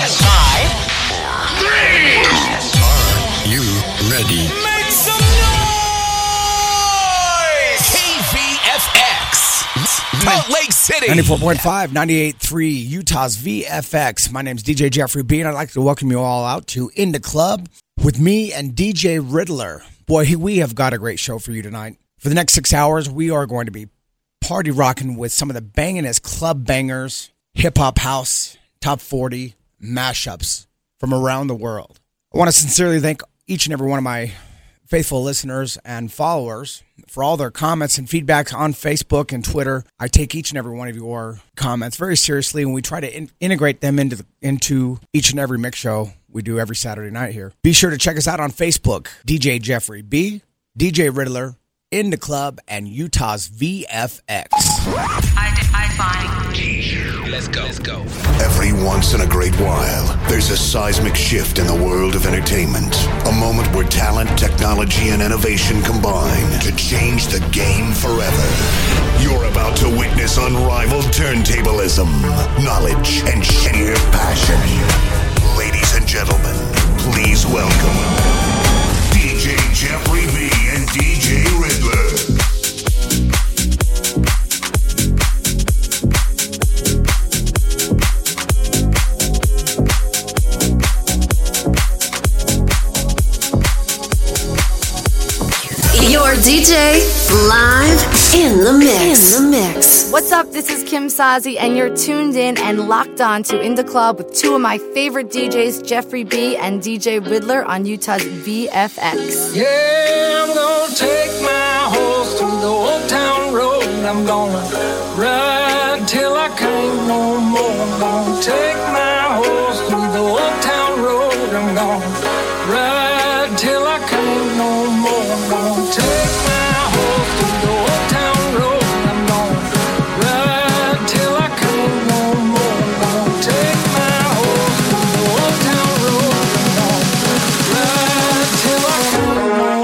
Five, three. Are you ready? Make some noise! KVFX. Salt Lake City. 94.5, 98.3, Utah's VFX. My name's DJ Jeffrey B, and I'd like to welcome you all out to In the Club with me and DJ Riddler. Boy, we have got a great show for you tonight. For the next six hours, we are going to be party rocking with some of the bangingest club bangers, hip hop house, top 40 mashups from around the world. I want to sincerely thank each and every one of my faithful listeners and followers for all their comments and feedback on Facebook and Twitter. I take each and every one of your comments very seriously, and we try to in- integrate them into the, into each and every mix show we do every Saturday night here. Be sure to check us out on Facebook, DJ Jeffrey B, DJ Riddler, In the Club, and Utah's VFX. I, I find Let's go. Let's go. Every once in a great while, there's a seismic shift in the world of entertainment. A moment where talent, technology, and innovation combine to change the game forever. You're about to witness unrivaled turntablism, knowledge, and sheer passion. Ladies and gentlemen, please welcome DJ Jeffrey B and DJ DJ live in the mix. In the mix. What's up? This is Kim Sazi, and you're tuned in and locked on to In the Club with two of my favorite DJs, Jeffrey B and DJ Riddler on Utah's VFX. Yeah, I'm gonna take my horse through the old town road. I'm gonna ride till I can't no more. I'm gonna take my horse through the old town road. I'm gonna ride I'm gonna take my horse through the old town road. I'm gonna ride I can't. I'm gonna take my horse through the old town road. I'm gonna ride I can't no more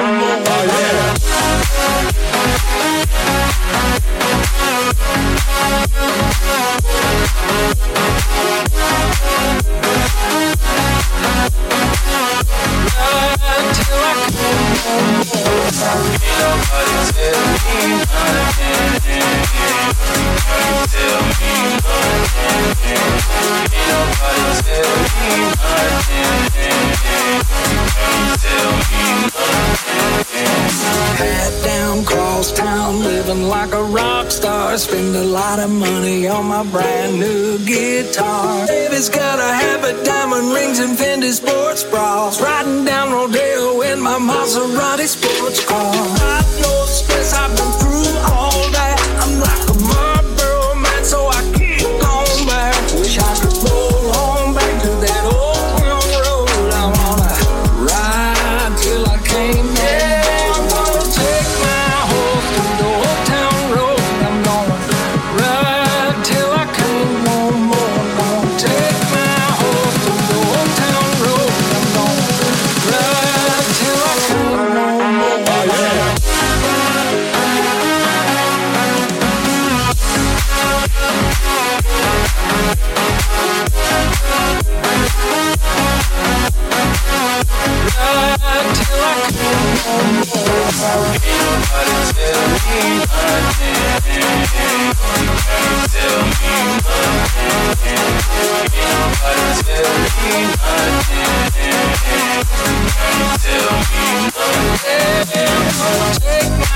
until I. Ain't nobody tell me. Tell me. Ain't nobody tell me nothing. Tell me nothing. Hat down, cross town, living like a rock star. Spend a lot of money on my brand new guitar. David's got a habit, diamond rings, and Fendi sports bras. Riding down Rodeo in my Maserati sports car. Got no stress, I've been through all Take my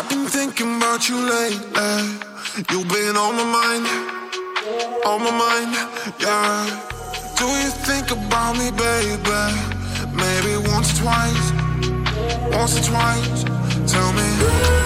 I've been thinking about you lately. You've been on my mind, on my mind, yeah. Do you think about me, baby? Maybe once or twice, once or twice. Tell me.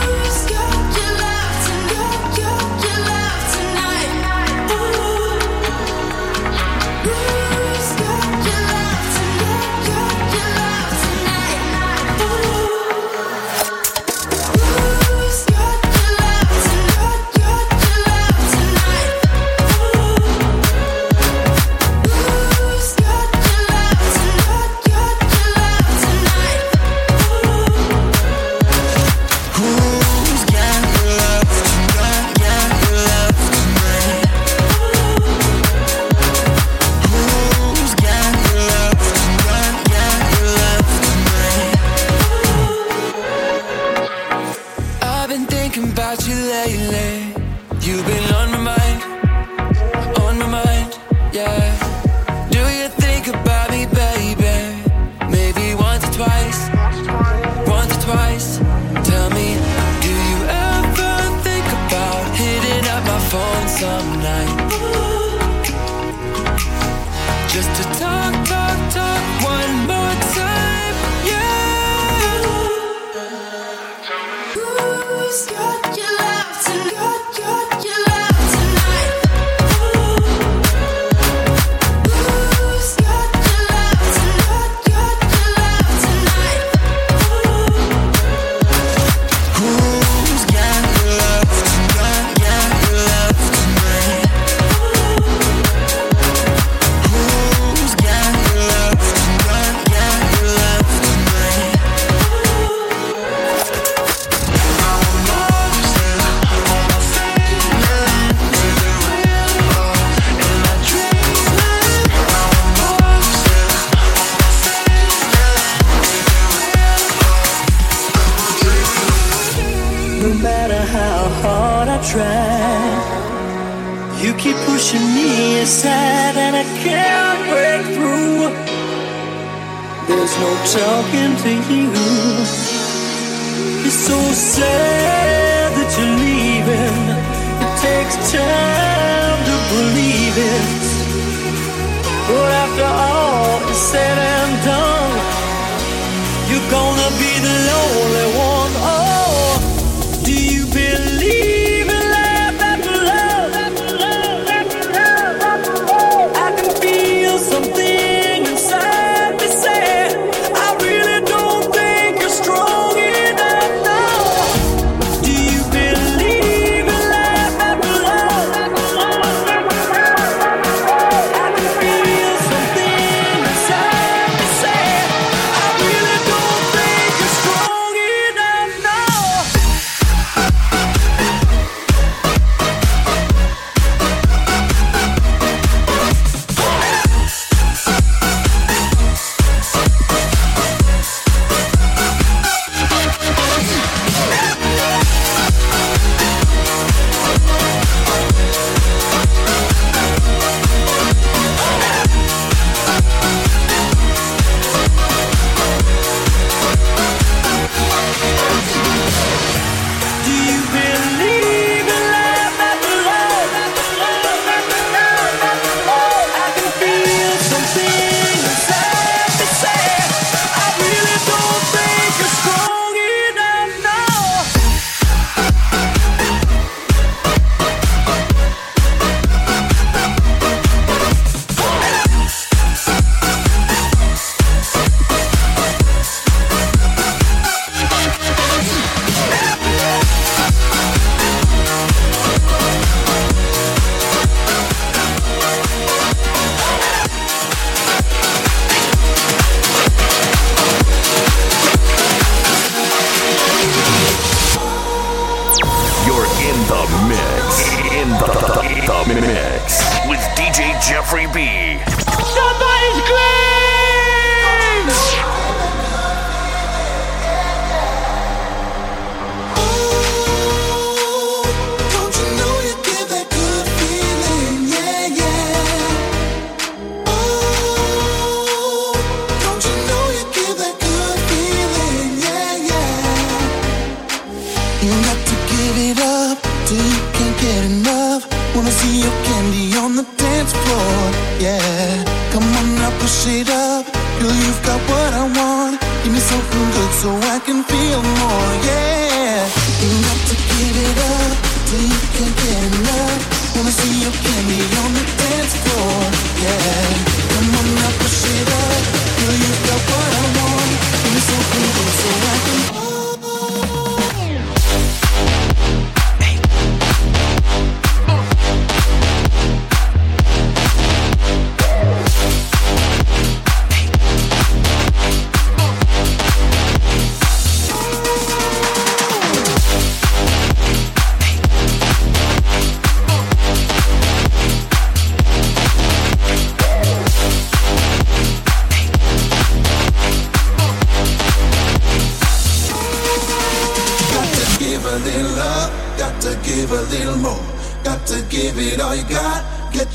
You keep pushing me aside and I can't break through. There's no talking to you. It's so sad that you're leaving. It takes time to believe it. But after all is said and done, you're gonna be the lonely one.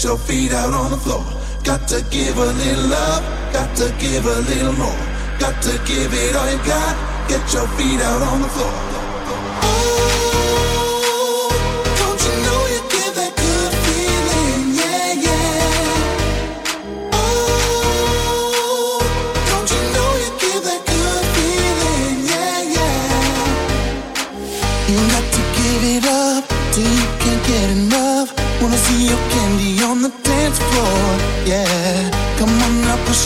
your feet out on the floor. Got to give a little love, got to give a little more. Got to give it all you got. Get your feet out on the floor.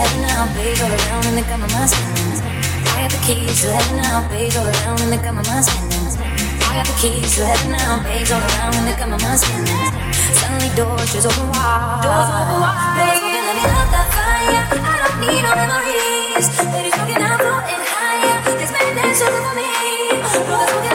heaven now, baby, go around in the come of my spins. I got the keys to heaven now, baby, go around in the come of my skin. I got the keys to heaven now, baby, go around in the come of my skin. Suddenly doors just open wide. Doors open wide. Baby, let me out that fire. I don't need no memories. Ladies, looking out, floating higher. This madness is over me. Brothers,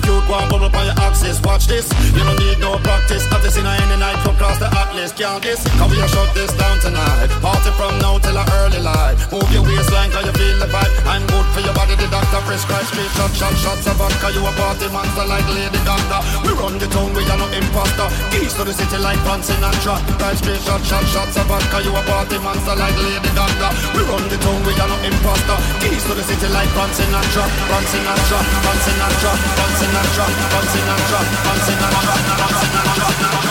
bubble on your axis. Watch this, you don't need no practice. Not this in a any night, come cross the atlas. Can't this, cause we are shut this down tonight. Party from now till a early light. Move your waistline, cause you feel the vibe. I'm good for your body, the doctor prescribes. Straight shot, shot, shots of vodka. You a party monster like Lady Gaga. We run the town, we are no imposter. Keys to the city like Frank Sinatra. Drive straight shot, shot, shots of vodka. You a party monster like Lady Gaga. We run the town, we are no imposter. Keys to the city like Frank Sinatra. Frank Sinatra, Frank Sinatra, Frank Sinatra bouncing and drop, bouncing and drop, bouncing and drop, bouncing and drop.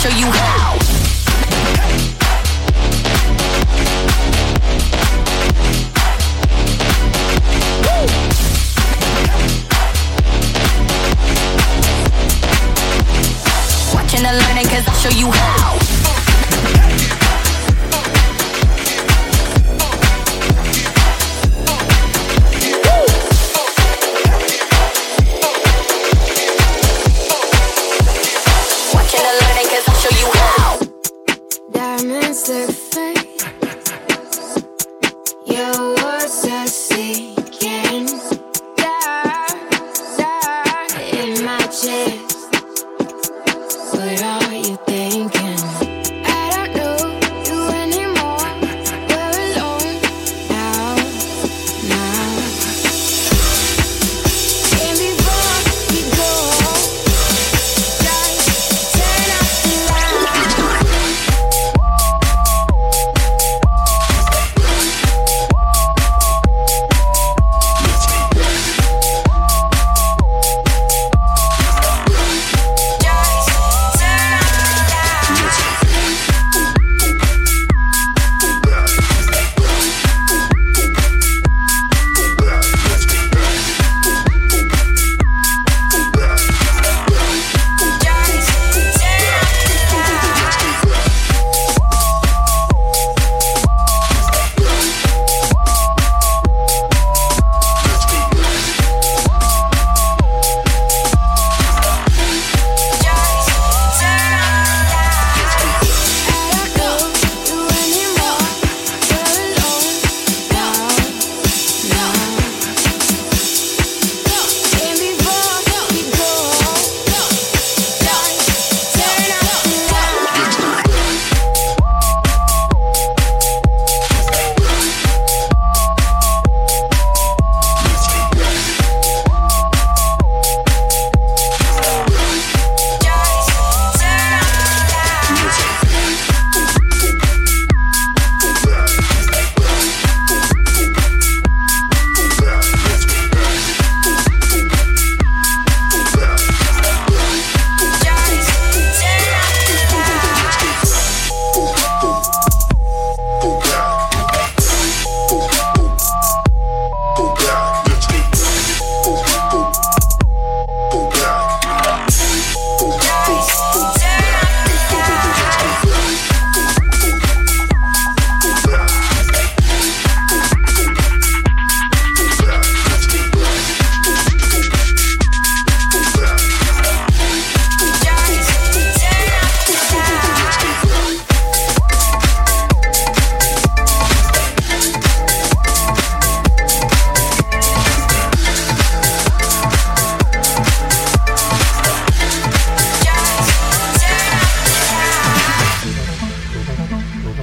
Show you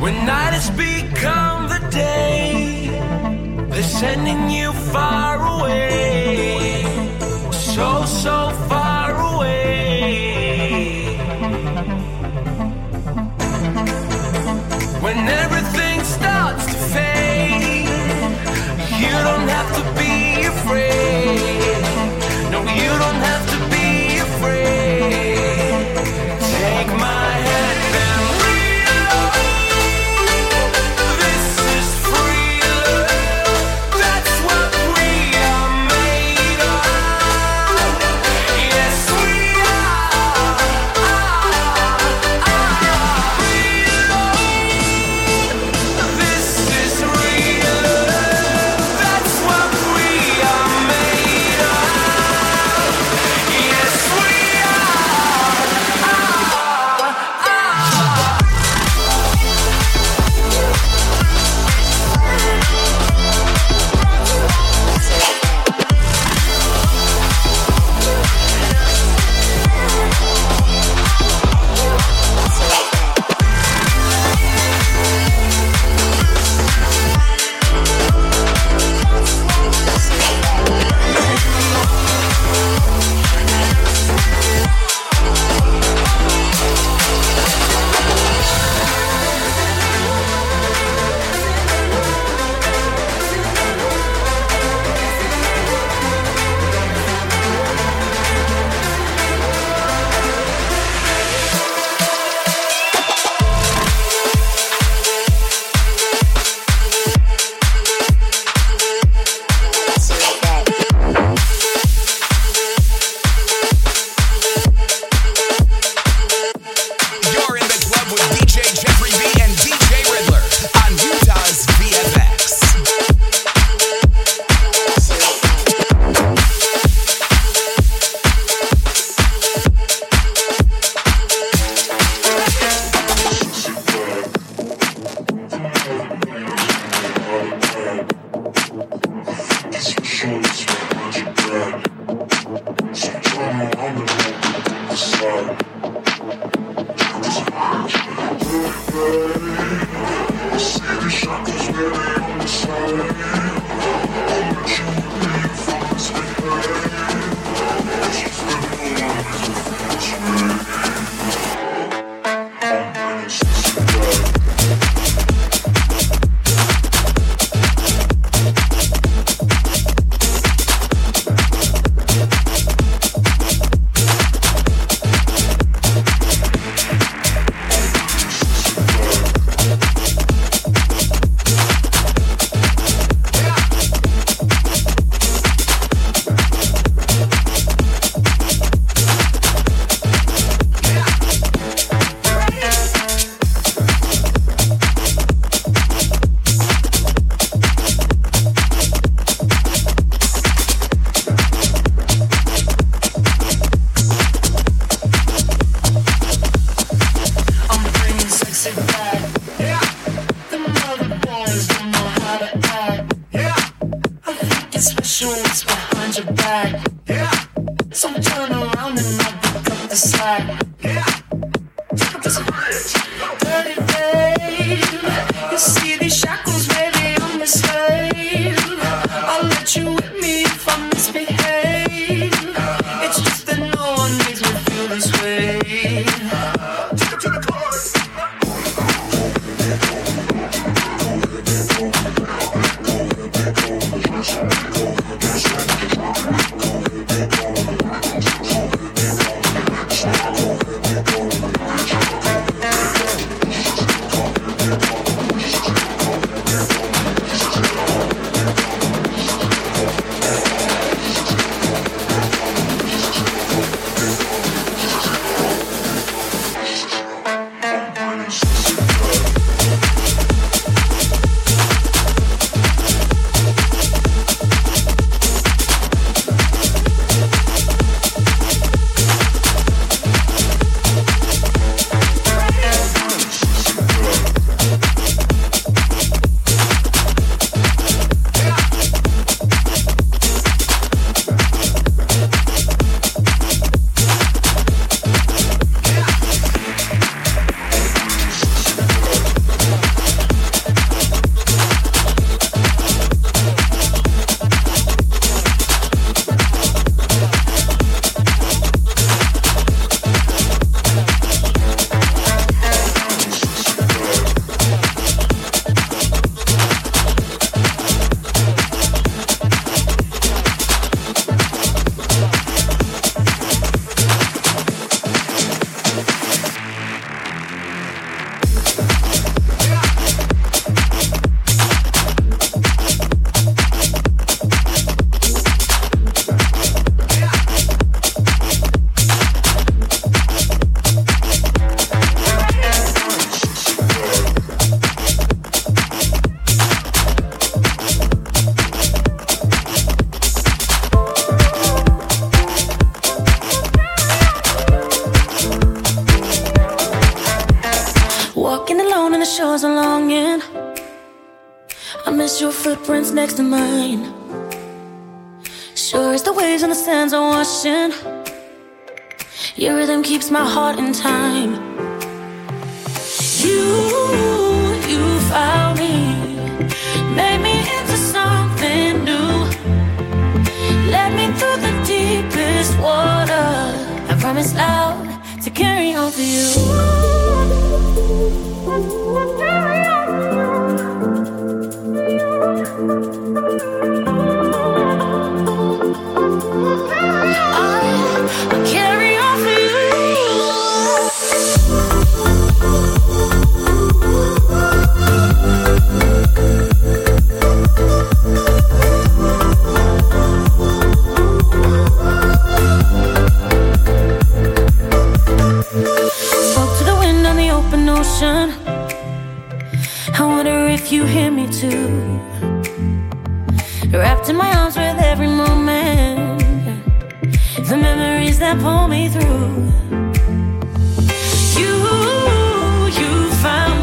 When night has become the day, they're sending you far away. So, so far away. When everything starts to fade, you don't have to be afraid. dancing. Spoke to the wind on the open ocean. I wonder if you hear me too. Wrapped in my arms with every moment, the memories that pull me through. You, you found.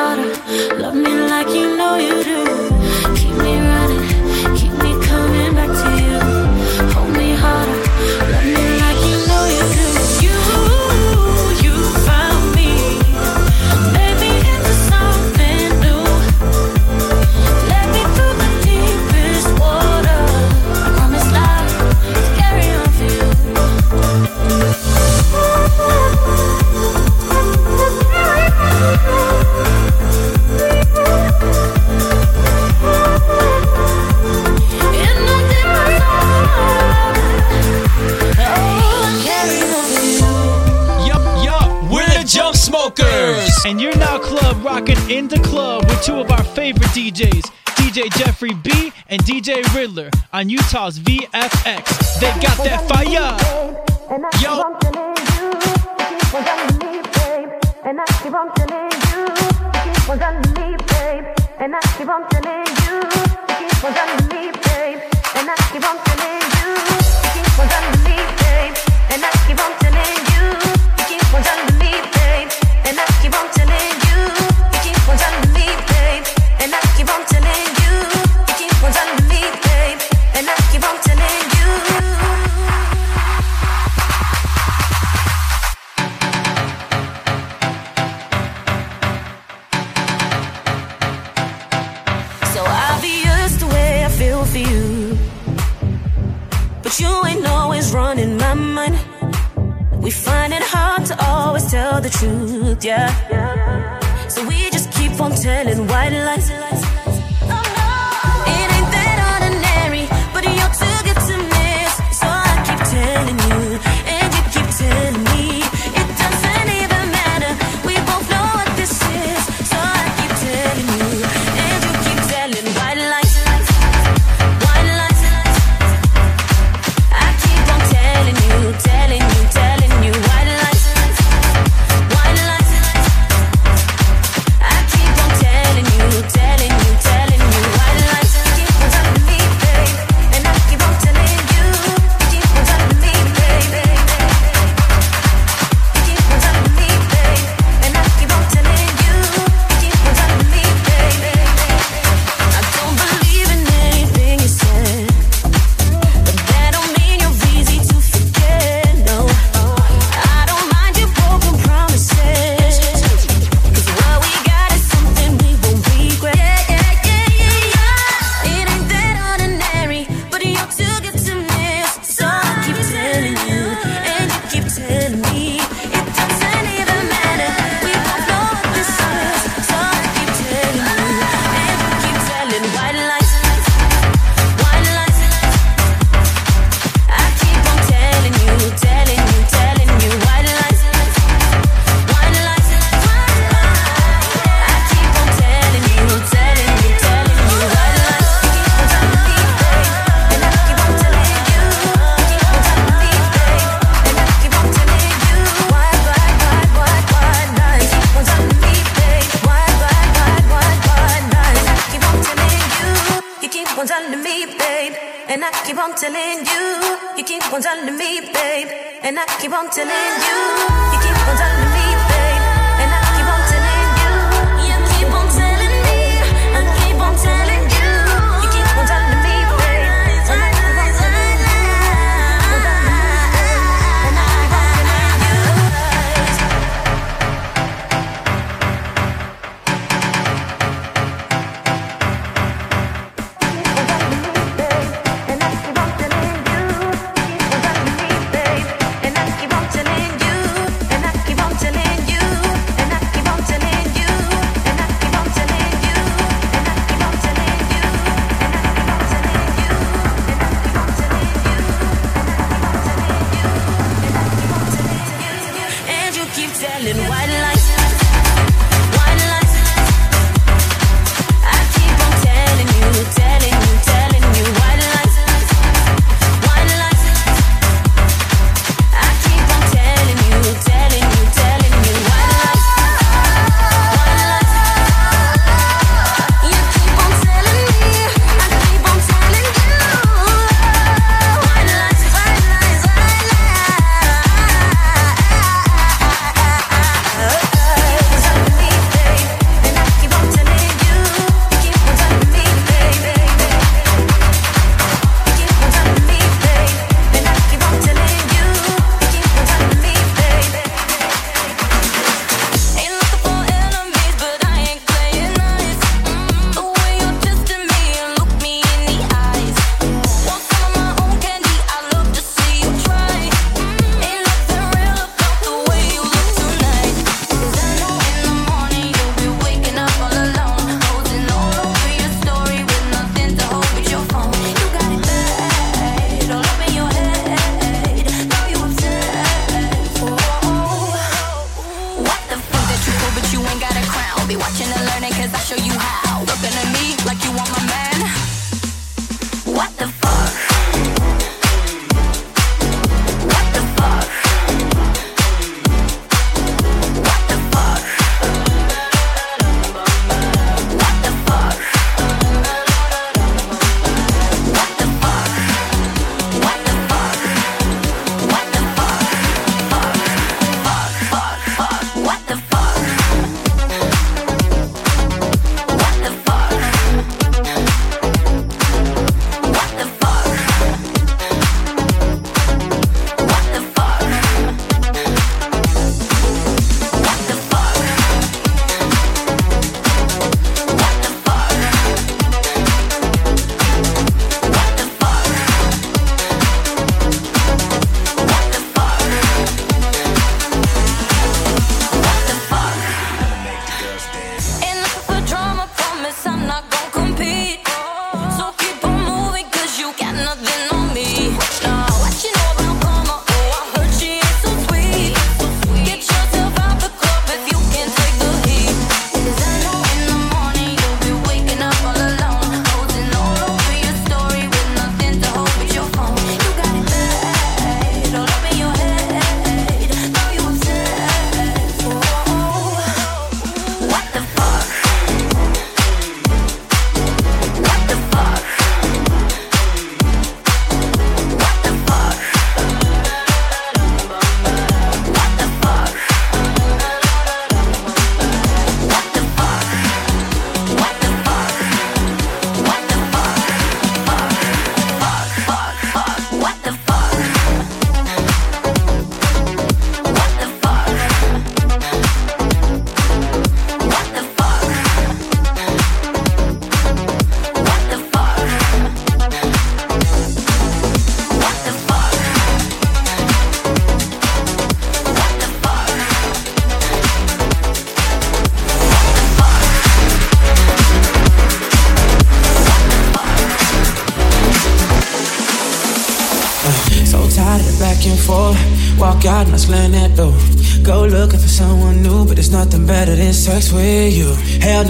out And you're now club rocking in the club with two of our favorite DJs, DJ Jeffrey B and DJ Riddler on Utah's VFX. They got that fire. Yo.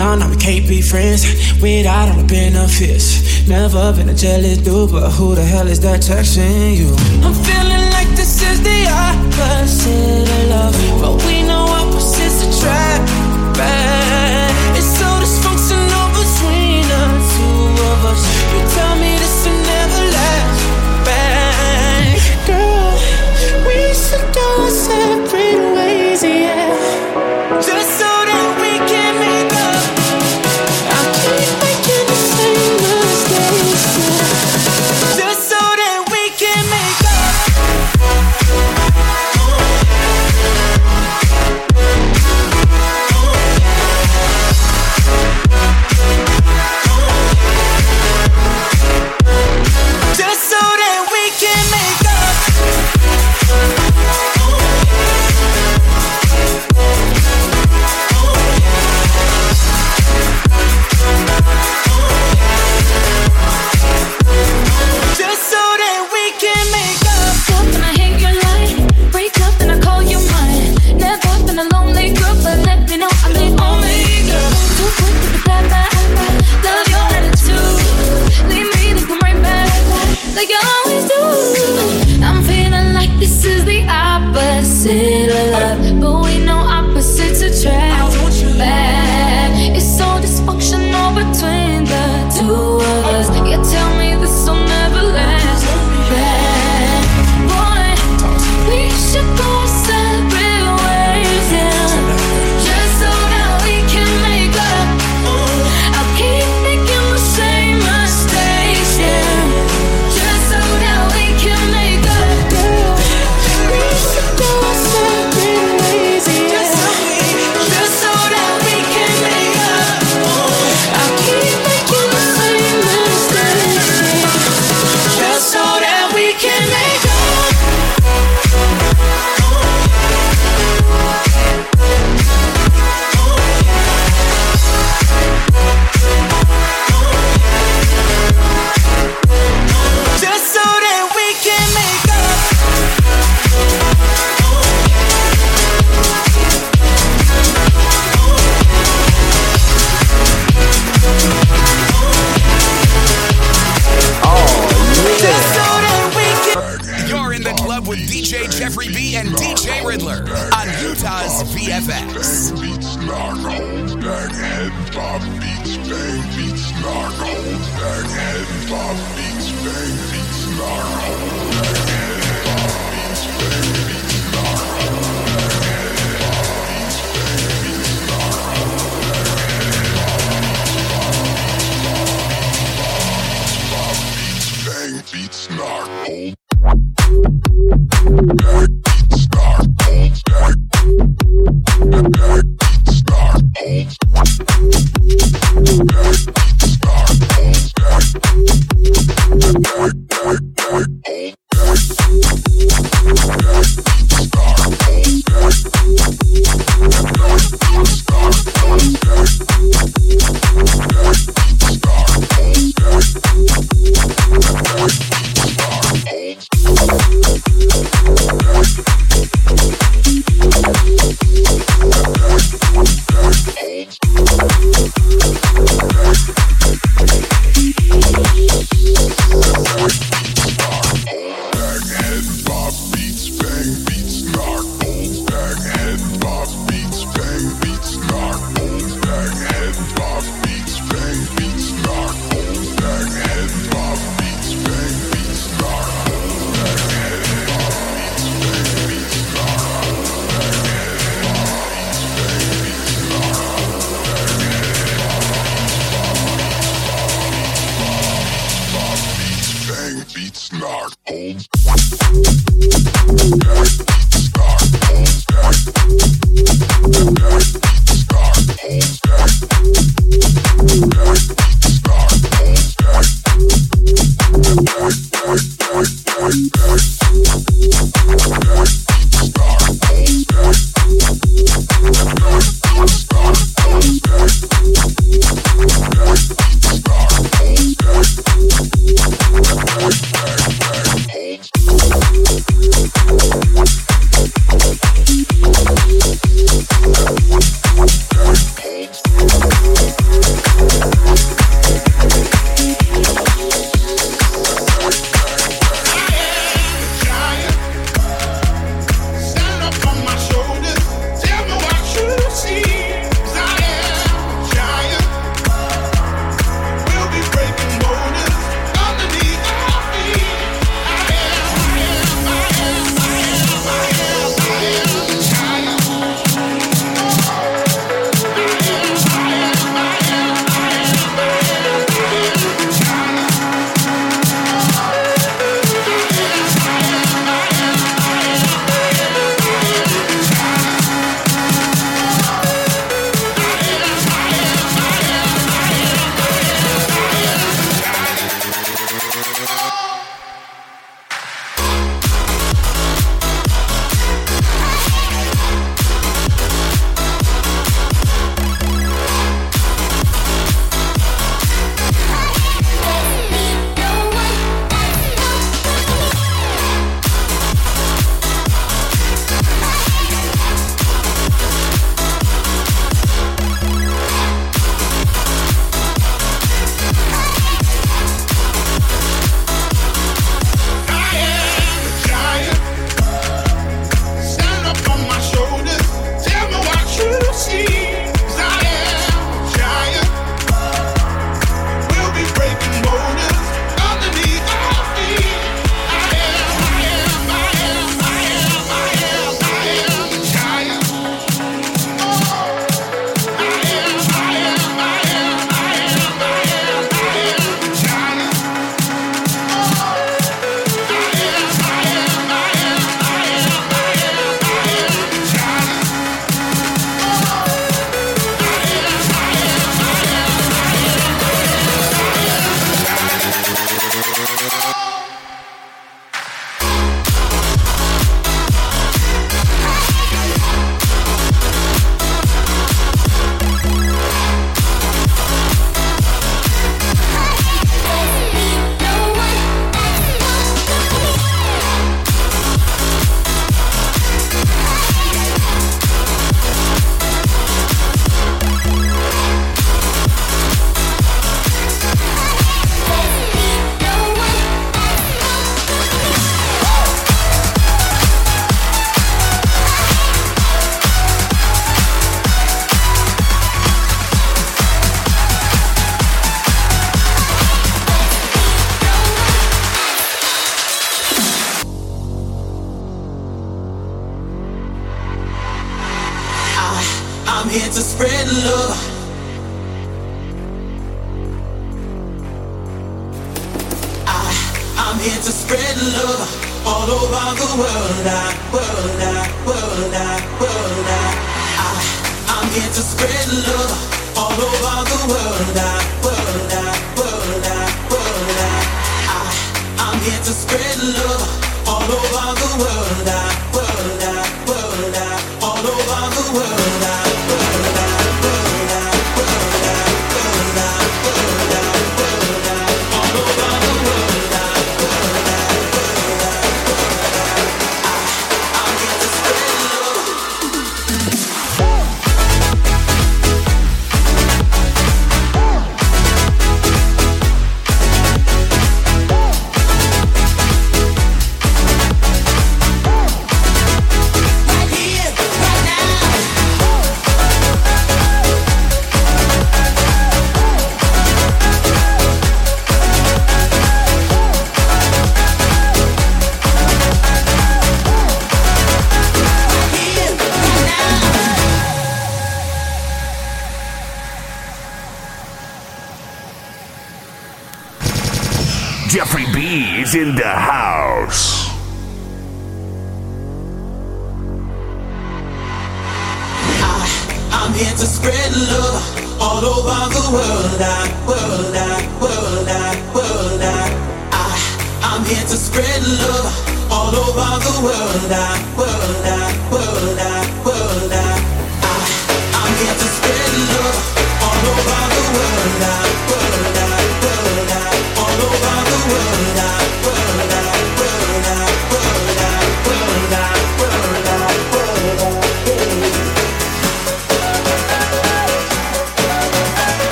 nah, nah, we can't be friends without all the benefits. Never been a jealous dude, but who the hell is that texting you? I'm feeling like this is the opposite of love, but we know opposites attract. Bad.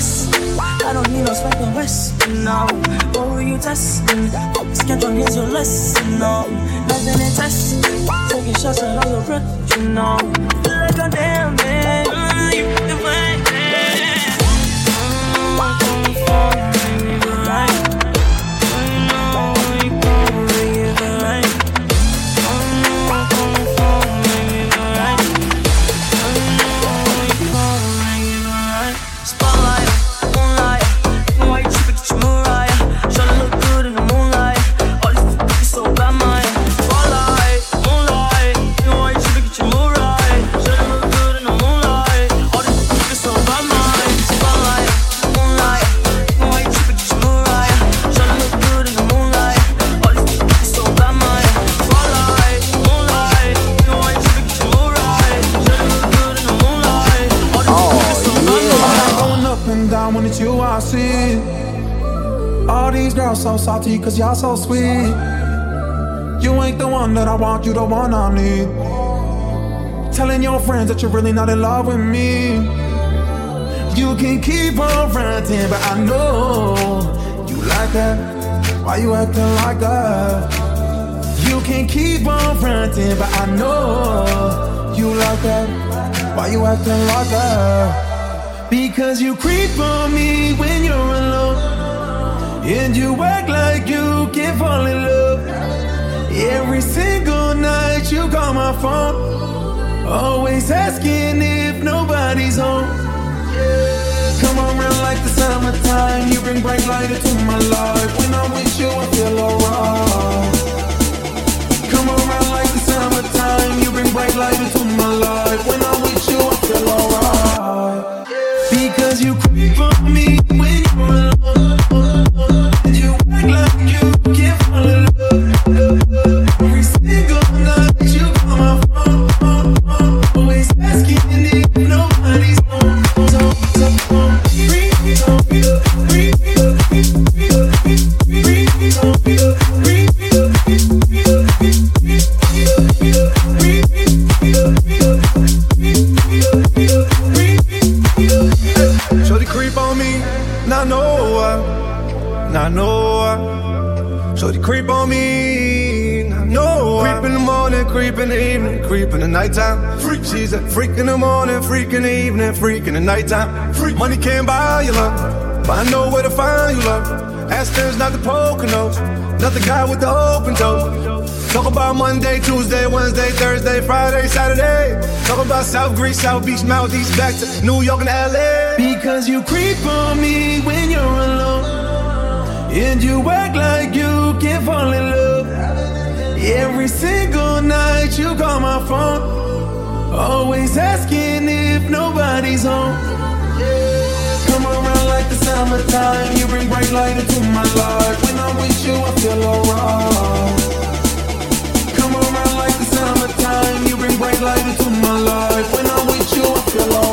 stress. I don't need no sweating rest what were you testing. Schedule needs your lesson No, Nothing in test. Taking shots and all your breath, you know. Like a damn man. Salty cause y'all so sweet. You ain't the one that I want, you the one I need. Telling your friends that you're really not in love with me. You can keep on ranting, but I know you like that. Why you acting like that? You can keep on ranting, but I know you like that. Why you acting like that? Because you creep on me when you're alone. And you act like you can fall in love. Every single night you call my phone. Always asking if nobody's home. Come around like the summertime. You bring bright light into my life. When I'm with you, I feel alright. Come around like the summertime. You bring bright light into my life. When I'm with you, I feel alright. Because you creep on me when you're alone. Oh. Nighttime. Freak, money can't buy you love, but I know where to find you love. Aston's not the Poconos, not the guy with the open toes. Talk about Monday, Tuesday, Wednesday, Thursday, Friday, Saturday. Talk about South Greece, South Beach, Maldives, back to New York and LA. Because you creep on me when you're alone. And you act like you can't fall in love. Every single night you call my phone. Always asking if nobody's home. Come around like the summertime. You bring bright light into my life. When I'm with you, I feel alright. Come around like the summertime. You bring bright light into my life. When I'm with you, I feel alright.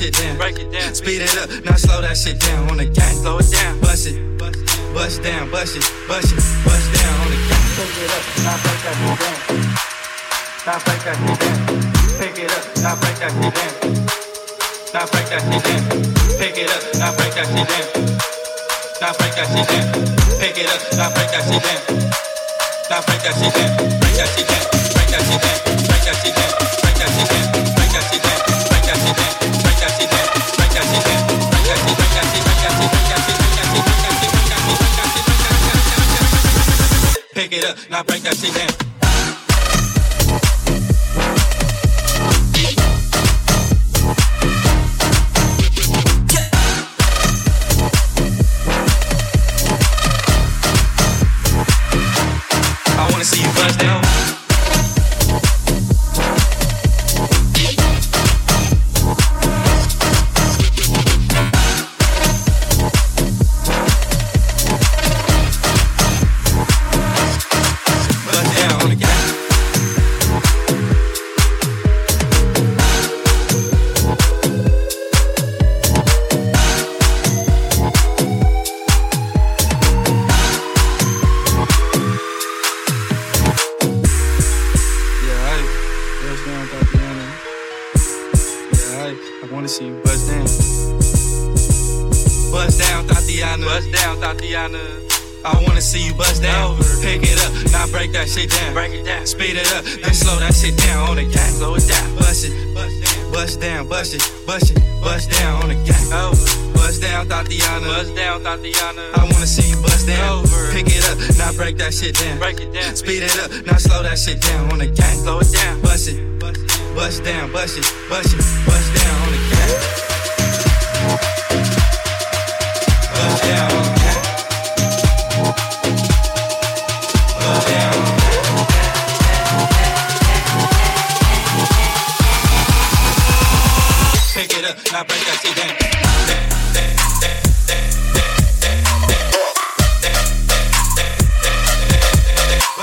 shit down. Break it down. Speed it up, now slow that shit down on the gang. Slow it down. Bust it. Bust down, bust it, bust it, bust down on the gang. Pick it up, now break that shit down. Now break that shit down. Pick it up, now break that shit down. Now break that shit down. Pick it up, now break that shit down. Now break that shit down. Pick it up, now break that shit down. Now break that shit down. Break that shit down.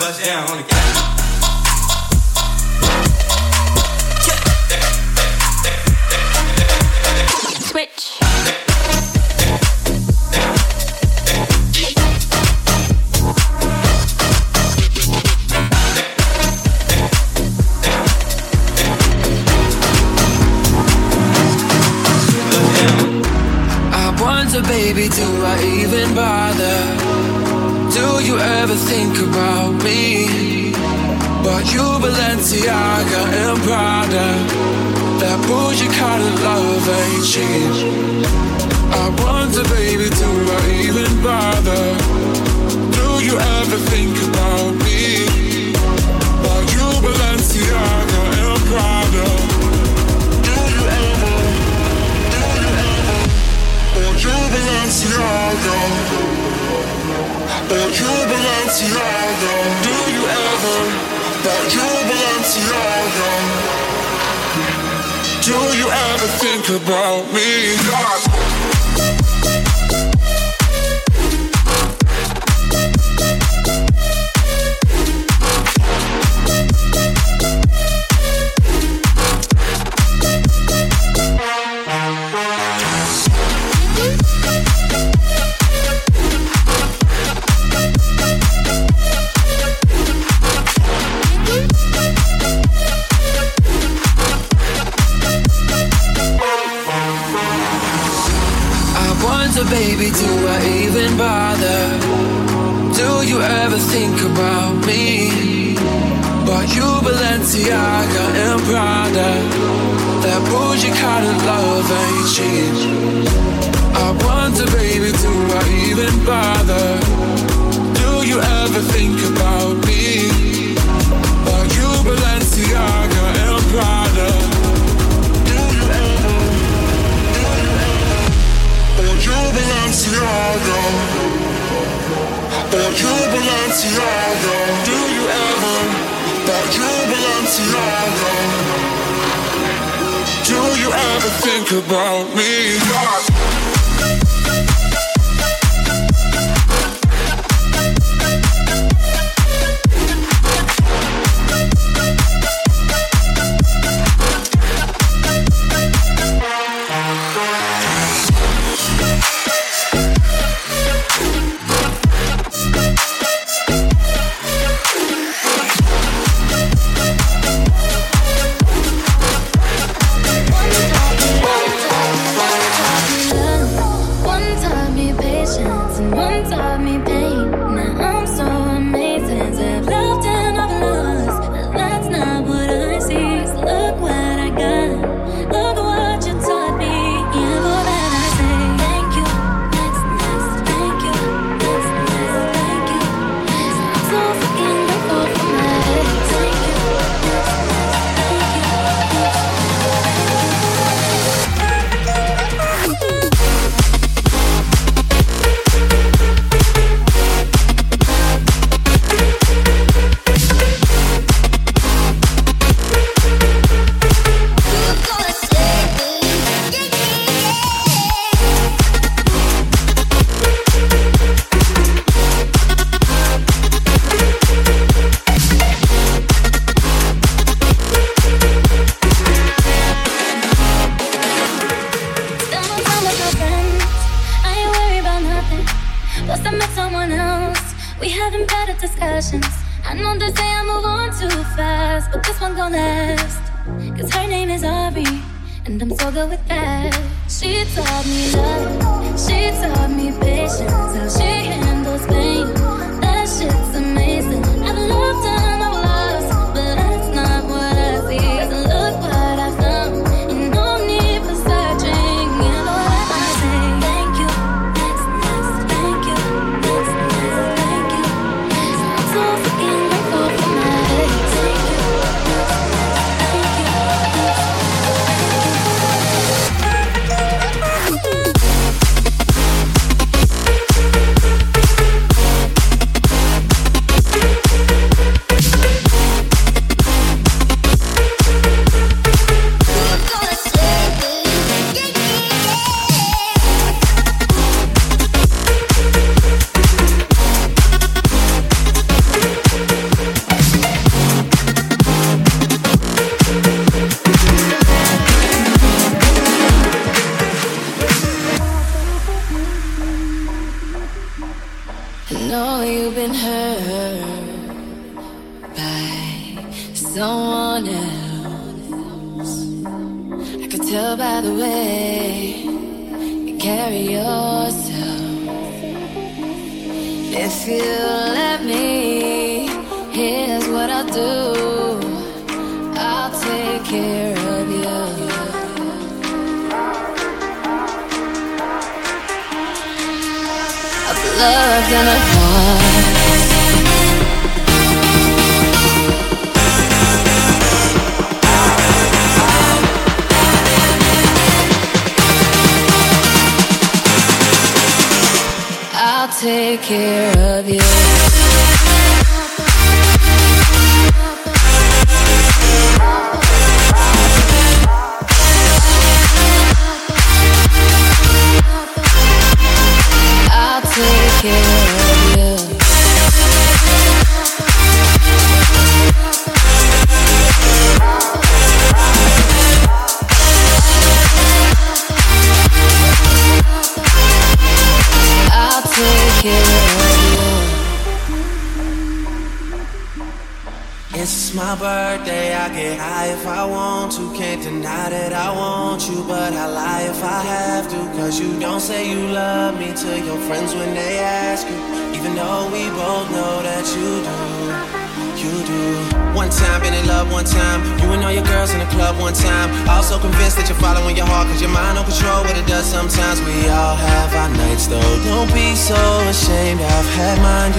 Bust down on the gang. Love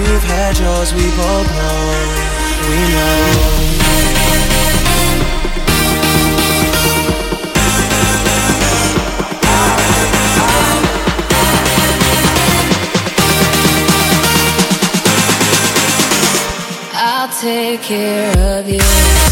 We've had yours, we both know, we know. I'll take care of you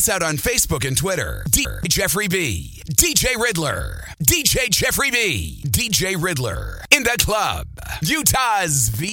us out on Facebook and Twitter. DJ Jeffrey B, DJ Riddler, DJ Jeffrey B, DJ Riddler in the club. Utah's V.